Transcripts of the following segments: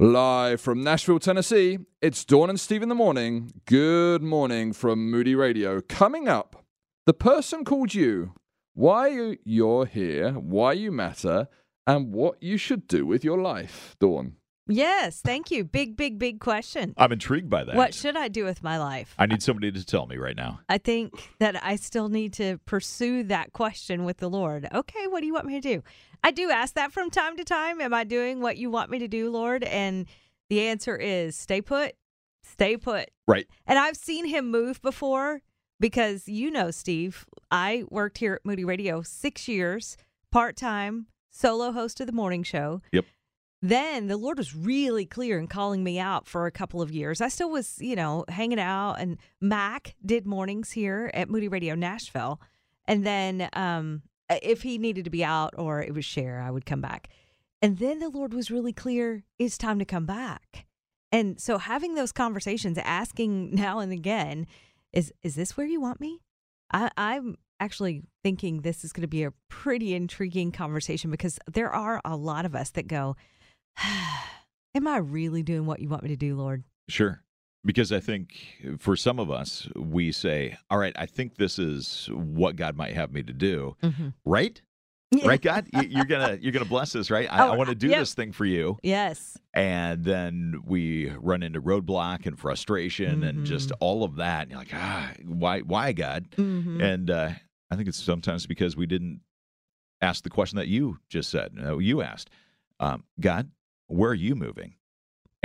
Live from Nashville, Tennessee, it's Dawn and Steve in the morning. Good morning from Moody Radio. Coming up, the person called you, why you're here, why you matter, and what you should do with your life. Dawn. Yes, thank you. Big, big, big question. I'm intrigued by that. What should I do with my life? I need somebody to tell me right now. I think that I still need to pursue that question with the Lord. Okay, what do you want me to do? I do ask that from time to time. Am I doing what you want me to do, Lord? And the answer is stay put, stay put. Right. And I've seen him move before because you know, Steve, I worked here at Moody Radio six years, part time, solo host of the morning show. Yep. Then the Lord was really clear in calling me out for a couple of years. I still was, you know, hanging out, and Mac did mornings here at Moody Radio Nashville. And then um, if he needed to be out or it was share, I would come back. And then the Lord was really clear it's time to come back. And so having those conversations, asking now and again, is is this where you want me? I, I'm actually thinking this is going to be a pretty intriguing conversation because there are a lot of us that go, Am I really doing what you want me to do, Lord? Sure. Because I think for some of us, we say, all right, I think this is what God might have me to do. Mm-hmm. Right? Right, God? You- You're gonna you're gonna bless us, right? I, Oh, I want to do yep. this thing for you. Yes. And then we run into roadblock and frustration and just Mhm. all of that. And you're like, ah, why why God? Mm-hmm. And uh, I think it's sometimes because we didn't ask the question that you just said. You asked, um, God, where are you moving?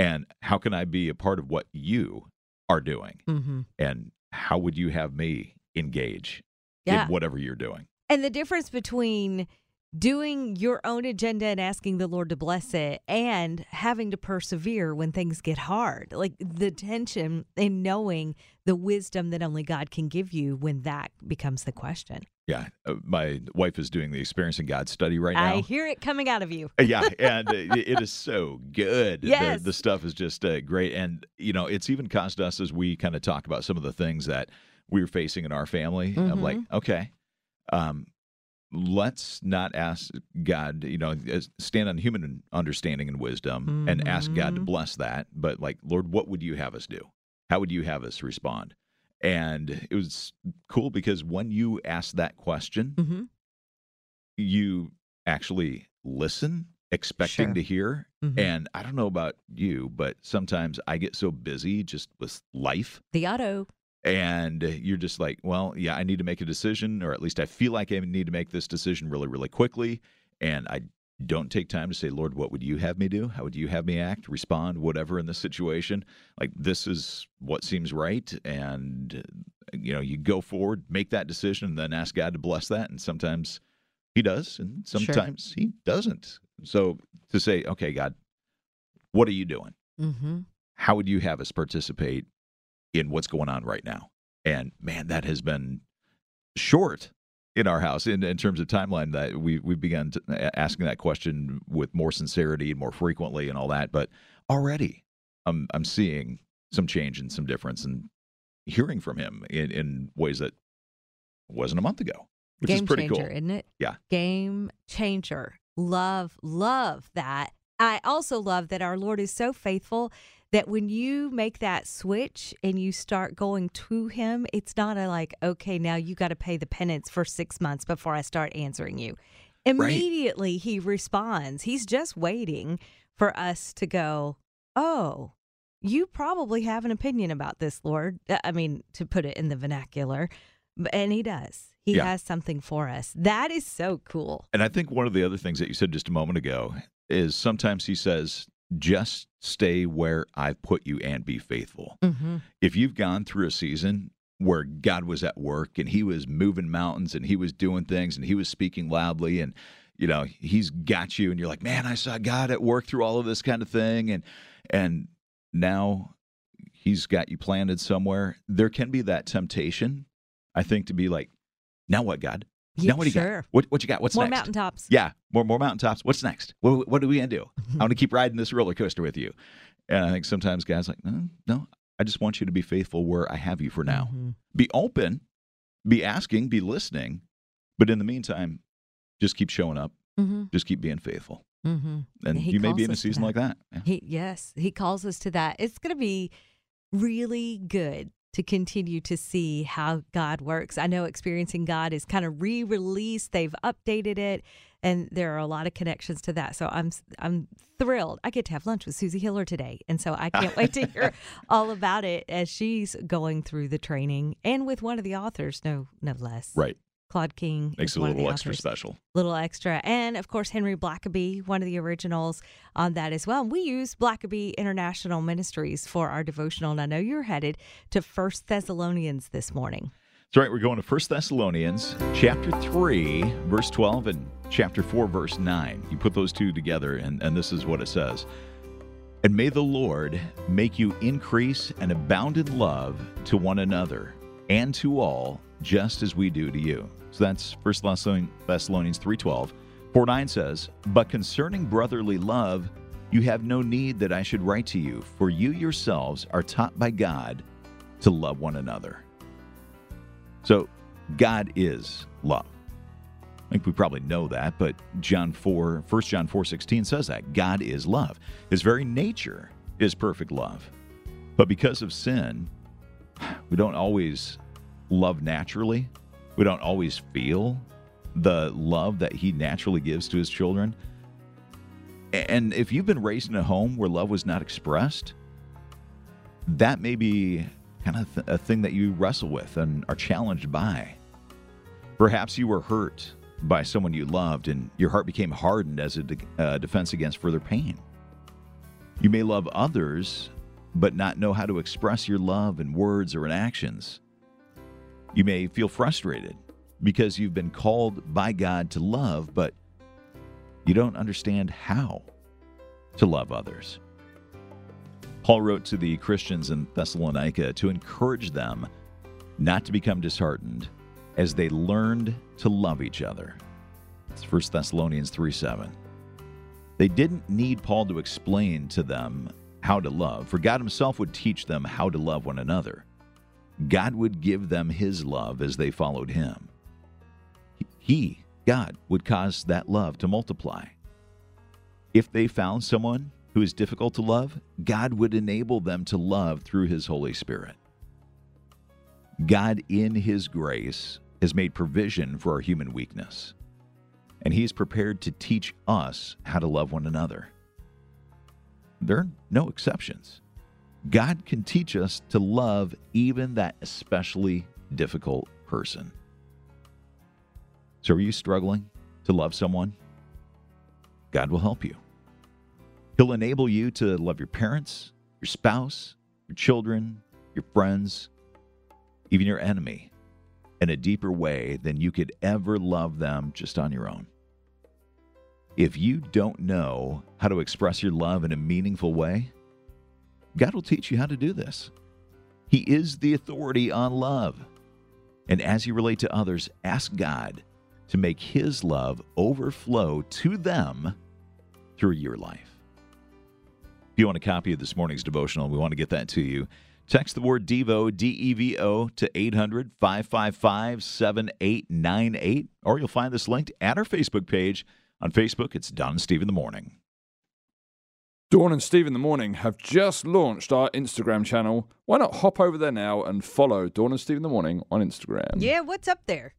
And how can I be a part of what you are doing? mm-hmm. And how would you have me engage Yeah. in whatever you're doing? And the difference between doing your own agenda and asking the Lord to bless it and having to persevere when things get hard. Like the tension in knowing the wisdom that only God can give you when that becomes the question. Yeah, uh, my wife is doing the Experiencing God study right now. I hear it coming out of you. yeah, and uh, it is so good. Yes. The, the stuff is just uh, great. And, you know, it's even caused us as we kind of talk about some of the things that we were facing in our family. I'm like, Mm-hmm. okay, um, let's not ask God, you know, stand on human understanding and wisdom and ask God to Mhm. bless that. But, like, Lord, what would you have us do? How would you have us respond? And it was cool because when you ask that question, Mm-hmm. you actually listen, expecting Sure. to hear. Mhm. And I don't know about you, but sometimes I get so busy just with life. The auto. And you're just like, well, yeah, I need to make a decision, or at least I feel like I need to make this decision really, really quickly. And I don't take time to say, Lord, what would you have me do? How would you have me act, respond, whatever in this situation? Like, this is what seems right. And, uh, you know, you go forward, make that decision, and then ask God to bless that. And sometimes He does, and Sure. sometimes He doesn't. So to say, okay, God, what are you doing? Mm-hmm. how would you have us participate in what's going on right now? And man, that has been short in our house in, in terms of timeline that we we've begun to, asking that question with more sincerity and more frequently and all that. But already, I'm I'm seeing some change and some difference and hearing from him in, in ways that wasn't a month ago, which Game is pretty changer, cool. isn't it? Yeah. Game changer. Love, love that. I also love that our Lord is so faithful that when you make that switch and you start going to Him, it's not a like, okay, now you got to pay the penance for six months before I start answering you. Immediately He responds. He's just waiting for us to go, oh, you probably have an opinion about this, Lord. Uh, I mean, to put it in the vernacular. And he does. He Yeah. has something for us. That is so cool. And I think one of the other things that you said just a moment ago is sometimes he says, just stay where I've put you and be faithful. Mm-hmm. If you've gone through a season where God was at work and he was moving mountains and he was doing things and he was speaking loudly and you know he's got you and you're like man I saw God at work through all of this kind of thing and and now he's got you planted somewhere there can be that temptation I think to be like now what God Yeah, now what do you got sure. what what you got what's next? More next mountaintops. yeah, more more mountaintops. What's next? What what are we gonna do? I want to keep riding this roller coaster with you. And I think sometimes guys like, no, no, I just want you to be faithful where I have you for now. Mhm. Be open, be asking, be listening, but in the meantime, just keep showing up. Mhm. Just keep being faithful. Mm-hmm. And He you may be in a season that. like that. Yeah. He yes, he calls us to that. It's going to be really good to continue to see how God works. I know experiencing God is kind of re-released. They've updated it and there are a lot of connections to that. So I'm I'm thrilled. I get to have lunch with Susie Hiller today, and so I can't wait to hear all about it as she's going through the training and with one of the authors, no no less. Right. Claude King Makes it a one of the little extra authors special. little extra. And of course, Henry Blackaby, one of the originals on that as well. And we use Blackaby International Ministries for our devotional. And I know you're headed to First Thessalonians this morning. That's right. We're going to First Thessalonians chapter 3, verse 12, and chapter 4, verse 9. You put those two together, and, and this is what it says. And may the Lord make you increase and abound in love to one another and to all, just as we do to you. So that's 1 Thessalonians 3.12. 4 9 says, But concerning brotherly love, you have no need that I should write to you, for you yourselves are taught by God to love one another. So God is love. I think we probably know that, but John 4, 1 John 4 16 says that. God is love. His very nature is perfect love. But because of sin, we don't always love naturally. We don't always feel the love that he naturally gives to his children. And if you've been raised in a home where love was not expressed, that may be kind of th- a thing that you wrestle with and are challenged by. Perhaps you were hurt by someone you loved and your heart became hardened as a de- uh, defense against further pain. You may love others, but not know how to express your love in words or in actions. You may feel frustrated because you've been called by God to love, but you don't understand how to love others. Paul wrote to the Christians in Thessalonica to encourage them not to become disheartened as they learned to love each other. It's 1 Thessalonians 3 7. They didn't need Paul to explain to them how to love, for God Himself would teach them how to love one another. God would give them His love as they followed Him. He, God, would cause that love to multiply. If they found someone who is difficult to love, God would enable them to love through His Holy Spirit. God, in His grace, has made provision for our human weakness, and He is prepared to teach us how to love one another. There are no exceptions. God can teach us to love even that especially difficult person. So, are you struggling to love someone? God will help you. He'll enable you to love your parents, your spouse, your children, your friends, even your enemy in a deeper way than you could ever love them just on your own. If you don't know how to express your love in a meaningful way, God will teach you how to do this. He is the authority on love. And as you relate to others, ask God to make His love overflow to them through your life. If you want a copy of this morning's devotional, we want to get that to you. Text the word DEVO, D E V O, to 800 555 7898, or you'll find this linked at our Facebook page. On Facebook, it's Dawn and Steve in the Morning. Dawn and Steve in the Morning have just launched our Instagram channel. Why not hop over there now and follow Dawn and Steve in the Morning on Instagram? Yeah, what's up there?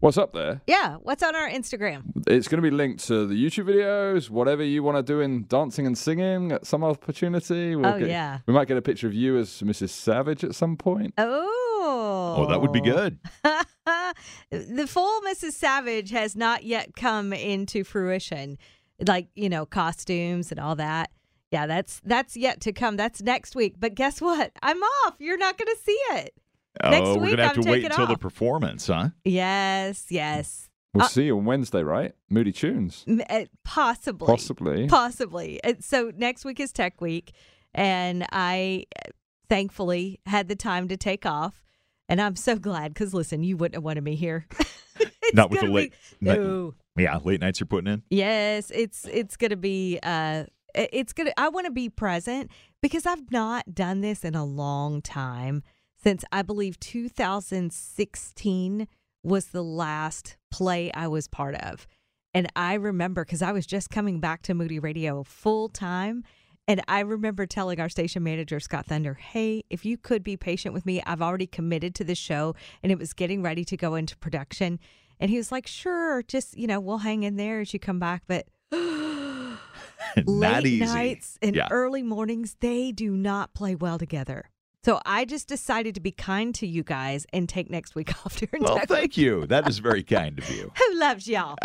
What's up there? Yeah, what's on our Instagram? It's going to be linked to the YouTube videos, whatever you want to do in dancing and singing at some opportunity. We'll Oh, get- yeah. We might get a picture of you as Mrs. Savage at some point. Oh. Oh, that would be good. the full Mrs. Savage has not yet come into fruition. Like, you know, costumes and all that. Yeah, that's that's yet to come. That's next week. But guess what? I'm off. You're not going to see it. Next oh, we're week, gonna have I'm to wait taking until the performance, huh? Yes, yes. We'll Uh, see you on Wednesday, right? Moody Tunes. Uh, Possibly. Possibly. Possibly. Uh, So next week is Tech Week, and I uh, thankfully had the time to take off. And I'm so glad because listen, you wouldn't have wanted me here. Not with the gonna late- be- No. Yeah, late nights you're putting in. Yes, it's it's gonna be uh it's gonna I want to be present because I've not done this in a long time since I believe 2016 was the last play I was part of. And I remember because I was just coming back to Moody Radio full time. And I remember telling our station manager, Scott Thunder, hey, if you could be patient with me, I've already committed to the show and it was getting ready to go into production. And he was like, sure, just, you know, we'll hang in there as you come back. But late easy. nights and Yeah. early mornings, they do not play well together. So I just decided to be kind to you guys and take next week off during Well, thank you. That is very kind of you. Who loves y'all?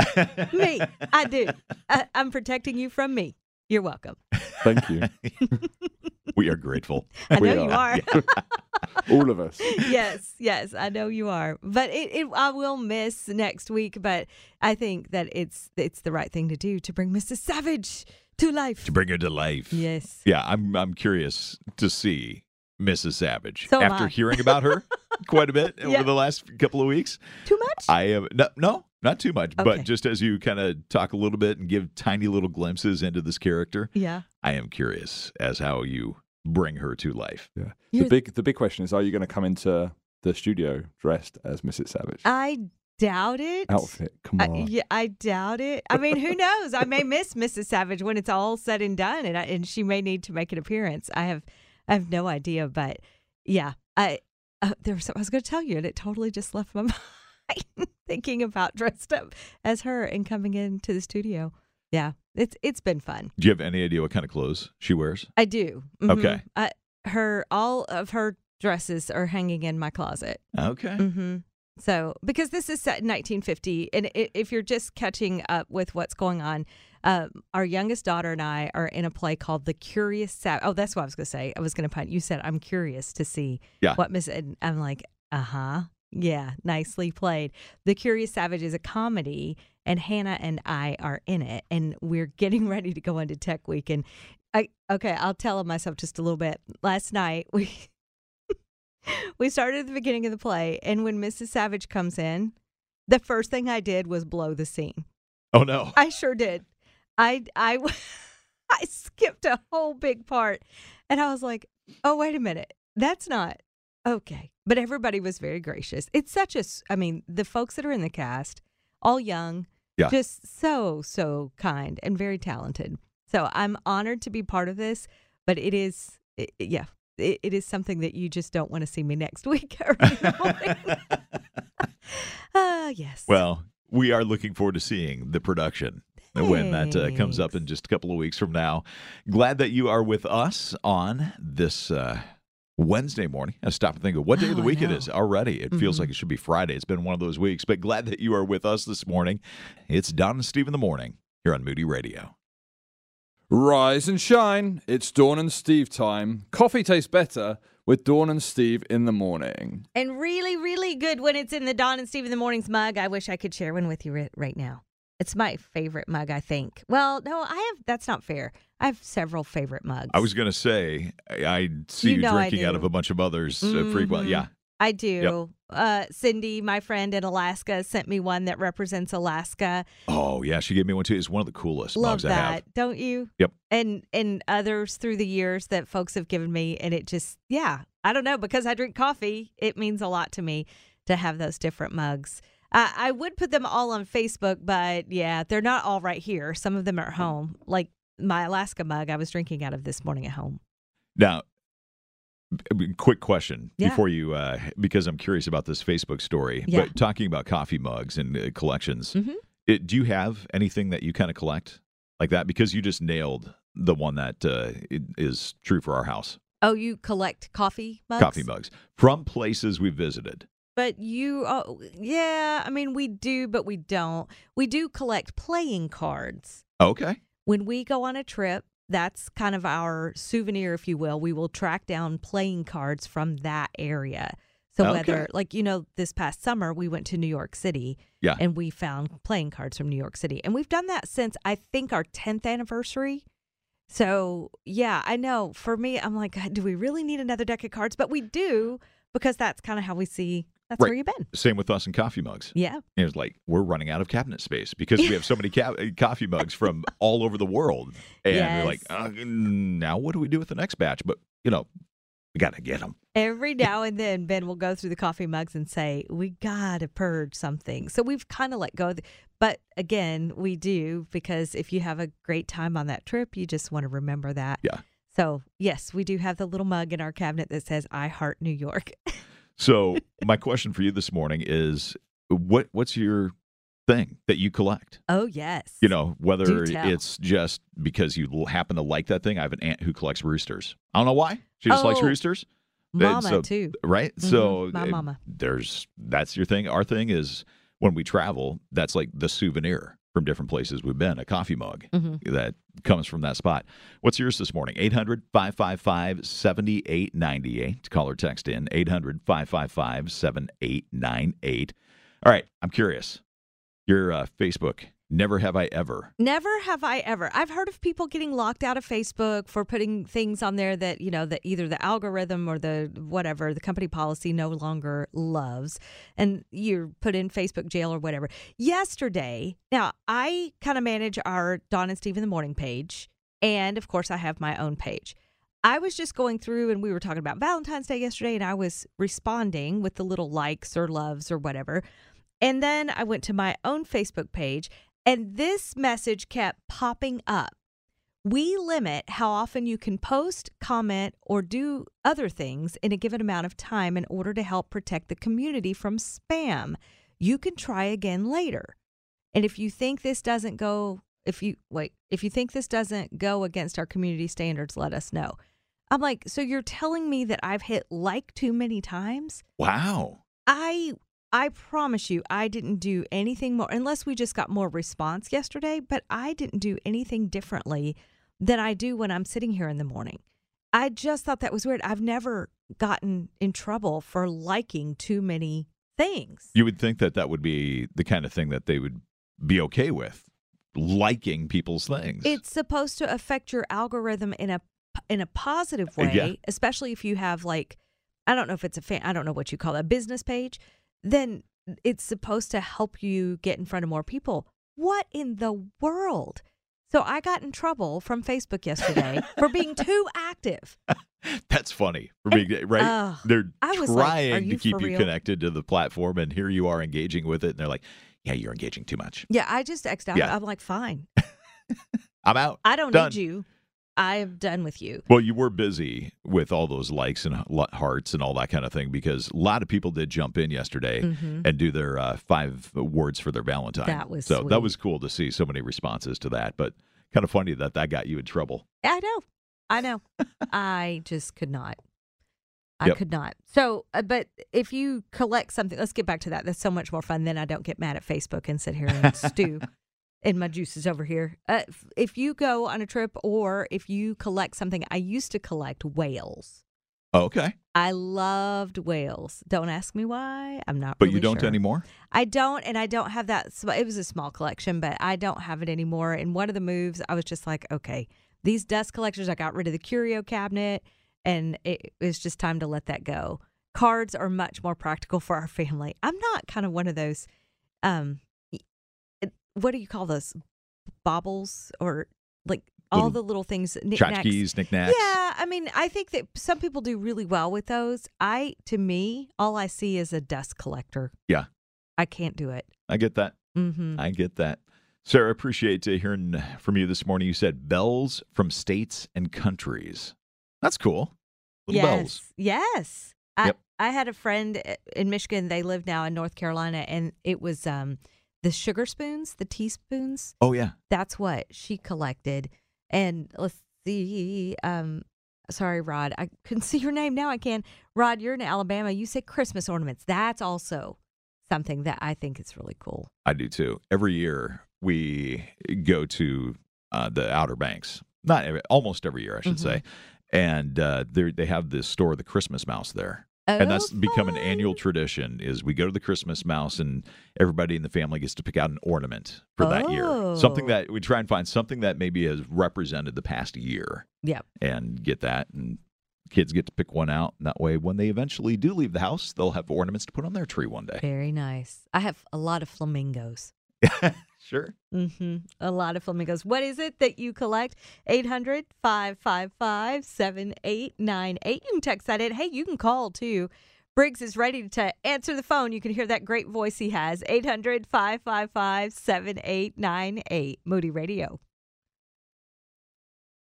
me. I do. I, I'm protecting you from me. You're welcome. Thank you. We are grateful. I We know you are. are. All of us. yes, yes, I know you are. But it, it, I will miss next week. But I think that it's it's the right thing to do to bring Mrs. Savage to life. To bring her to life. Yes. Yeah, I'm I'm curious to see Mrs. Savage So after hearing about her quite a bit Yeah. over the last couple of weeks. Too much? I am no, no not too much, Okay. but just as you kind of talk a little bit and give tiny little glimpses into this character, yeah. I am curious as how you bring her to life. Yeah. You're- The big the big question is: Are you going to come into the studio dressed as Mrs. Savage? I doubt it. Outfit. Come I, on. yeah, I doubt it. I mean, who knows? I may miss Mrs. Savage when it's all said and done, and I, and she may need to make an appearance. I have, I have no idea, but yeah, I uh, there was something I was going to tell you, and it totally just left my mind thinking about dressed up as her and coming into the studio. Yeah, it's it's been fun. Do you have any idea what kind of clothes she wears? I do. Mhm. Okay. I, her all of her dresses are hanging in my closet. Okay. hmm So, because this is set in 1950, and if you're just catching up with what's going on, um, our youngest daughter and I are in a play called The Curious Savage. Oh, that's what I was going to say. I was going to punt. You said, I'm curious to see Yeah. what Miss. And I'm like, uh huh. Yeah, nicely played. The Curious Savage is a comedy, and Hannah and I are in it, and we're getting ready to go into Tech Week. And I, okay, I'll tell myself just a little bit. Last night, we we started at the beginning of the play, and when Mrs. Savage comes in, the first thing I did was blow the scene. Oh no. I sure did. I I I skipped a whole big part, and I was like, "Oh, wait a minute, that's not okay." But everybody was very gracious. It's such a, s- I mean, the folks that are in the cast, all young, Yeah. just so so kind and very talented. So I'm honored to be part of this, but it is, it, yeah. It, it is something that you just don't want to see me next week. early morning. Ah, yes. well, we are looking forward to seeing the production when that uh, comes up in just a couple of weeks from now. Glad that you are with us on this uh, Wednesday morning. I stop and think of what day of the Oh, week it is already. It feels Mhm. like it should be Friday. It's been one of those weeks, but glad that you are with us this morning. It's Dawn and Steve in the morning here on Moody Radio. Rise and shine. It's Dawn and Steve time. Coffee tastes better with Dawn and Steve in the morning. And really, really good when it's in the Dawn and Steve in the Mornings mug. I wish I could share one with you right now. It's my favorite mug, I think. Well, no, I have, that's not fair. I have several favorite mugs. I was going to say, I, I see You you, know drinking out of a bunch of others uh, frequently. Mhm. Yeah. I do. Uh, Cindy, my friend in Alaska, sent me one that represents Alaska. Oh, yeah. She gave me one too. It's one of the coolest Love mugs I that, have. don't you? Yep. And and others through the years that folks have given me, and it just yeah, I don't know because I drink coffee. It means a lot to me to have those different mugs. Uh, I would put them all on Facebook, but yeah, they're not all right here. Some of them are at home, like my Alaska mug I was drinking out of this morning at home. Now, quick question Yeah. before you, uh, because I'm curious about this Facebook story. Yeah. But talking about coffee mugs and uh, collections, Mhm. it, do you have anything that you kind of collect like that? Because you just nailed the one that uh, is true for our house Oh, you collect coffee mugs? coffee mugs from places we visited. But you, oh, yeah, I mean, we do, but we don't. We do collect playing cards. Okay. When we go on a trip, that's kind of our souvenir, if you will. We will track down playing cards from that area. So Okay. whether, like, you know, this past summer we went to New York City Yeah. and we found playing cards from New York City. And we've done that since I think our 10th anniversary. So, yeah, I know. For me, I'm like, do we really need another deck of cards? But we do because that's kind of how we see that's Right. where you've been. Same with us and coffee mugs. Yeah. And It's like we're running out of cabinet space because we have so many ca- coffee mugs from all over the world, and we're like, uh, now what do we do with the next batch? But you know, we got to get them. Every now and then, Ben will go through the coffee mugs and say, "We gotta purge something." So we've kind of let go. Of the, but again, we do because if you have a great time on that trip, you just want to remember that. Yeah. So yes, we do have the little mug in our cabinet that says "I heart New York." So my question for you this morning is, what what's your thing that you collect? oh yes. You know, whether it's just because you happen to like that thing. I have an aunt who collects roosters. I don't know why. She just likes Oh. roosters, Mama so- too. right? Mhm, So my mama. there's that's your thing. Our thing is when we travel, that's like the souvenir from different places we've been, a coffee mug Mhm. that comes from that spot. What's yours this morning? 800 555 7898. Call or text in 800 555 7898. All right, I'm curious. Your uh, Facebook, never have I ever. Never have I ever. I've heard of people getting locked out of Facebook for putting things on there that, you know, that either the algorithm or the whatever, the company policy no longer loves. And you're put in Facebook jail or whatever. Yesterday, now I kind of manage our Dawn and Steve in the morning page. And of course, I have my own page. I was just going through and we were talking about Valentine's Day yesterday, and I was responding with the little likes or loves or whatever. And then I went to my own Facebook page, and this message kept popping up. We limit how often you can post, comment, or do other things in a given amount of time in order to help protect the community from spam. You can try again later. And if you think this doesn't go, if you wait, if you think this doesn't go against our community standards, let us know. I'm like, so you're telling me that I've hit like too many times? Wow. I I promise you, I didn't do anything more unless we just got more response yesterday, but I didn't do anything differently than I do when I'm sitting here in the morning. I just thought that was weird. I've never gotten in trouble for liking too many things. You would think that that would be the kind of thing that they would be okay with, liking people's things. It's supposed to affect your algorithm in a in a positive Uh, way, yeah. especially if you have like I don't know if it's a fan, I don't know what you call it, a business page, then it's supposed to help you get in front of more people. What in the world? So I got in trouble from Facebook yesterday for being too active. That's funny for being eh, right. Ugh. they're I was like, trying are to keep you connected to the platform, and here you are engaging with it, and they're like, "Yeah, you're engaging too much. Yeah, I just X'd out. Yeah. I'm like, fine. I'm out." I don't Done. need you. I'm done with you. Well, you were busy with all those likes and hearts and all that kind of thing because a lot of people did jump in yesterday Mhm. and do their uh, five words for their Valentine. That was so that was cool to see so many responses to that, but kind of funny that that got you in trouble. I know. I know. I just could not. I Yep. could not. So, uh, but if you collect something, let's get back to that. That's so much more fun. Then I don't get mad at Facebook and sit here and stew in my juices over here. Uh, if you go on a trip or if you collect something, I used to collect whales. Oh, okay, I loved whales. Don't ask me why. I'm not. but really you don't sure. anymore. I don't, and I don't have that. sm- It was a small collection, but I don't have it anymore. And one of the moves, I was just like, okay, these dust collectors, I got rid of the curio cabinet, and it was just time to let that go. Cards are much more practical for our family. I'm not kind of one of those, um, it- what do you call those? Baubles or like all Little the little things, knickknacks. Tchotchkes, knickknacks. Yeah, I mean, I think that some people do really well with those. I, to me, all I see is a dust collector. Yeah. I can't do it. I get that. Mm-hmm. I get that. Sarah, appreciate uh, hearing from you this morning. You said bells from states and countries. That's cool. Little yes, bells. yes. I, Yep. I had a friend in Michigan. They live now in North Carolina, and it was um the sugar spoons, the teaspoons. Oh yeah. That's what she collected. And let's see. Um, sorry, Rod. I couldn't see your name. Now I can. Rod, you're in Alabama. You said Christmas ornaments. That's also something that I think is really cool. I do too. Every year we go to uh, the Outer Banks. Not every, almost every year, I should say. And uh, they they have this store, the Christmas Mouse there, and that's Oh, become an annual tradition. Is we go to the Christmas Mouse, and everybody in the family gets to pick out an ornament for that year. Something Oh. that we try and find something that maybe has represented the past year, Yep. and get that. And kids get to pick one out. And that way, when they eventually do leave the house, they'll have ornaments to put on their tree one day. Very nice. I have a lot of flamingos. sure. Mm-hmm. A lot of flamingos. What is it that you collect? 800 555 7898. You can text that in. Hey, you can call too. Briggs is ready to answer the phone. You can hear that great voice he has. 800 555 7898. Moody Radio.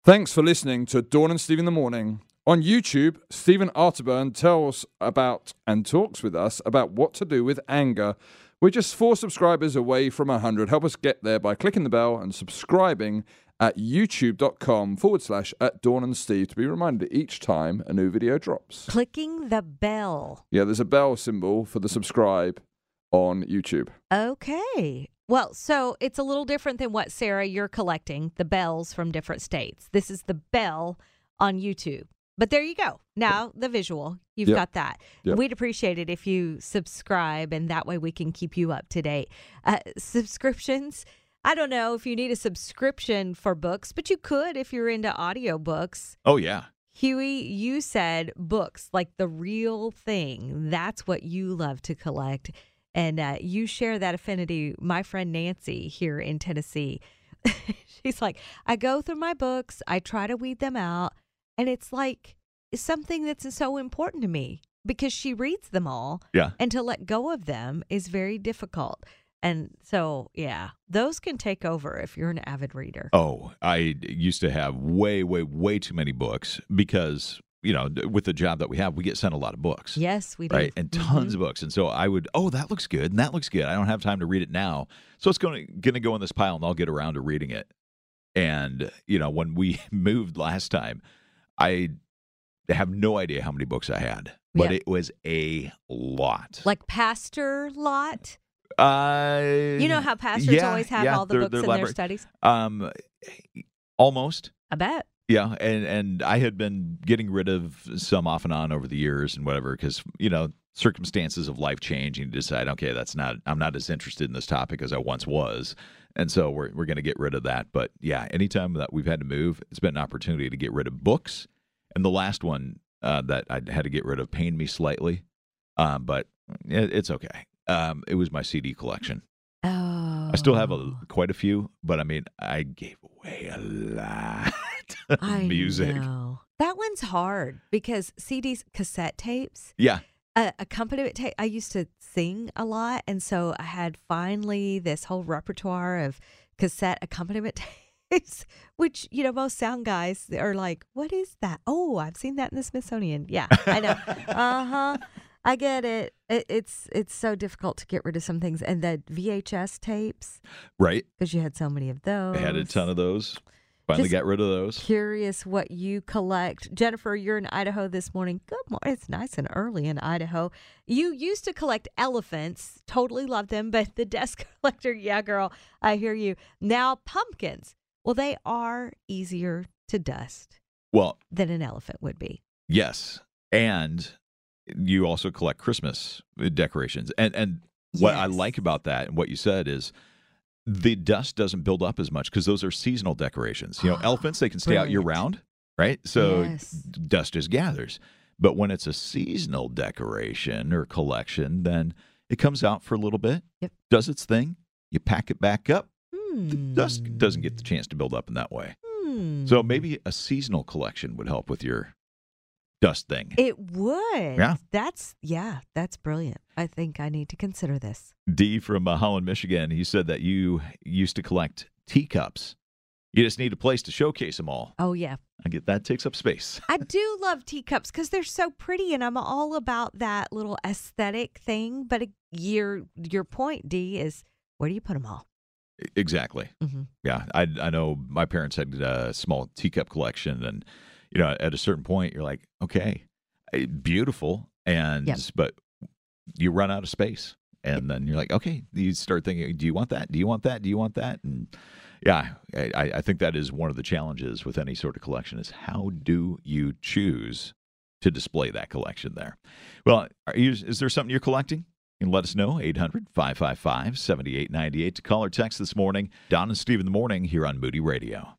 Thanks for listening to Dawn and Steve in the Morning. On YouTube, Stephen Arterburn tells about and talks with us about what to do with anger. We're just four subscribers away from 100. Help us get there by clicking the bell and subscribing at youtube.com forward slash at Dawn and Steve to be reminded each time a new video drops. Clicking the bell. Yeah, there's a bell symbol for the subscribe on YouTube. Okay. Well, so it's a little different than what Sarah you're collecting the bells from different states. This is the bell on YouTube. But there you go. Now the visual, you've Yep. got that. Yep. We'd appreciate it if you subscribe, and that way we can keep you up to date. Uh, subscriptions. I don't know if you need a subscription for books, but you could if you're into audiobooks. Oh yeah. Huey, you said books, like the real thing. That's what you love to collect. And uh, you share that affinity. My friend Nancy here in Tennessee, she's like, I go through my books, I try to weed them out. And it's like something that's so important to me because she reads them all. Yeah. And to let go of them is very difficult. And so, yeah, those can take over if you're an avid reader. Oh, I used to have way, way, way too many books because you know, with the job that we have, we get sent a lot of books. Yes, we do. Right, and mm-hmm. tons of books, and so I would, oh, that looks good, and that looks good. I don't have time to read it now, so it's going to going to go in this pile, and I'll get around to reading it. And you know, when we moved last time, I have no idea how many books I had, but Yeah. it was a lot. Like Pastor Lot. uh, You know how pastors yeah, always have yeah, all the their- books their in their studies? Um, almost. I bet. Yeah, and and I had been getting rid of some off and on over the years and whatever because you know circumstances of life change and you decide okay that's not I'm not as interested in this topic as I once was and so we're we're going to get rid of that but yeah anytime that we've had to move it's been an opportunity to get rid of books and the last one uh, that I had to get rid of pained me slightly um, but it, it's okay um, it was my CD collection Oh. I still have a, quite a few but I mean I gave away a lot of I music. know. That one's hard because CDs, cassette tapes, Yeah. Uh, accompaniment tape. I used to sing a lot, and so I had finally this whole repertoire of cassette accompaniment tapes, which you know most sound guys are like, "What is that?" Oh, I've seen that in the Smithsonian. Yeah, I know. uh huh. I get it. it. It's it's so difficult to get rid of some things, and the VHS tapes Right. because you had so many of those. I had a ton of those. Finally Just got rid of those. Curious what you collect. Jennifer, you're in Idaho this morning. Good morning. It's nice and early in Idaho. You used to collect elephants, totally love them, but the desk collector, yeah, girl, I hear you. Now, pumpkins. Well, they are easier to dust Well, than an elephant would be. yes. And you also collect Christmas uh, decorations. And and what I like about that and what you said is the dust doesn't build up as much because those are seasonal decorations. You know, elephants they can stay out year round, right? So Yes. dust just gathers. But when it's a seasonal decoration or collection, then it comes out for a little bit, Yep. does its thing, you pack it back up. The Hmm. dust doesn't get the chance to build up in that way. So Hmm. maybe a seasonal collection would help with your dust thing. It would. Yeah. That's, yeah, that's brilliant. I think I need to consider this. D from uh, Holland, Michigan, he said that you used to collect teacups. You just need a place to showcase them all. Oh, yeah. I get that takes up space. I do love teacups because they're so pretty, and I'm all about that little aesthetic thing. But your your point, D, is where do you put them all? exactly. Mm-hmm. Yeah, I I know my parents had a small teacup collection, and you know, at a certain point, you're like, okay, eh, beautiful, and Yep. but you run out of space, and then you're like, okay, you start thinking, do you want that? Do you want that? Do you want that? And yeah, I, I think that is one of the challenges with any sort of collection is how do you choose to display that collection there? Well, are you, is there something you're collecting? You can let us know, 800 555 7898 to call or text this morning. Dawn and Steve in the morning here on Moody Radio.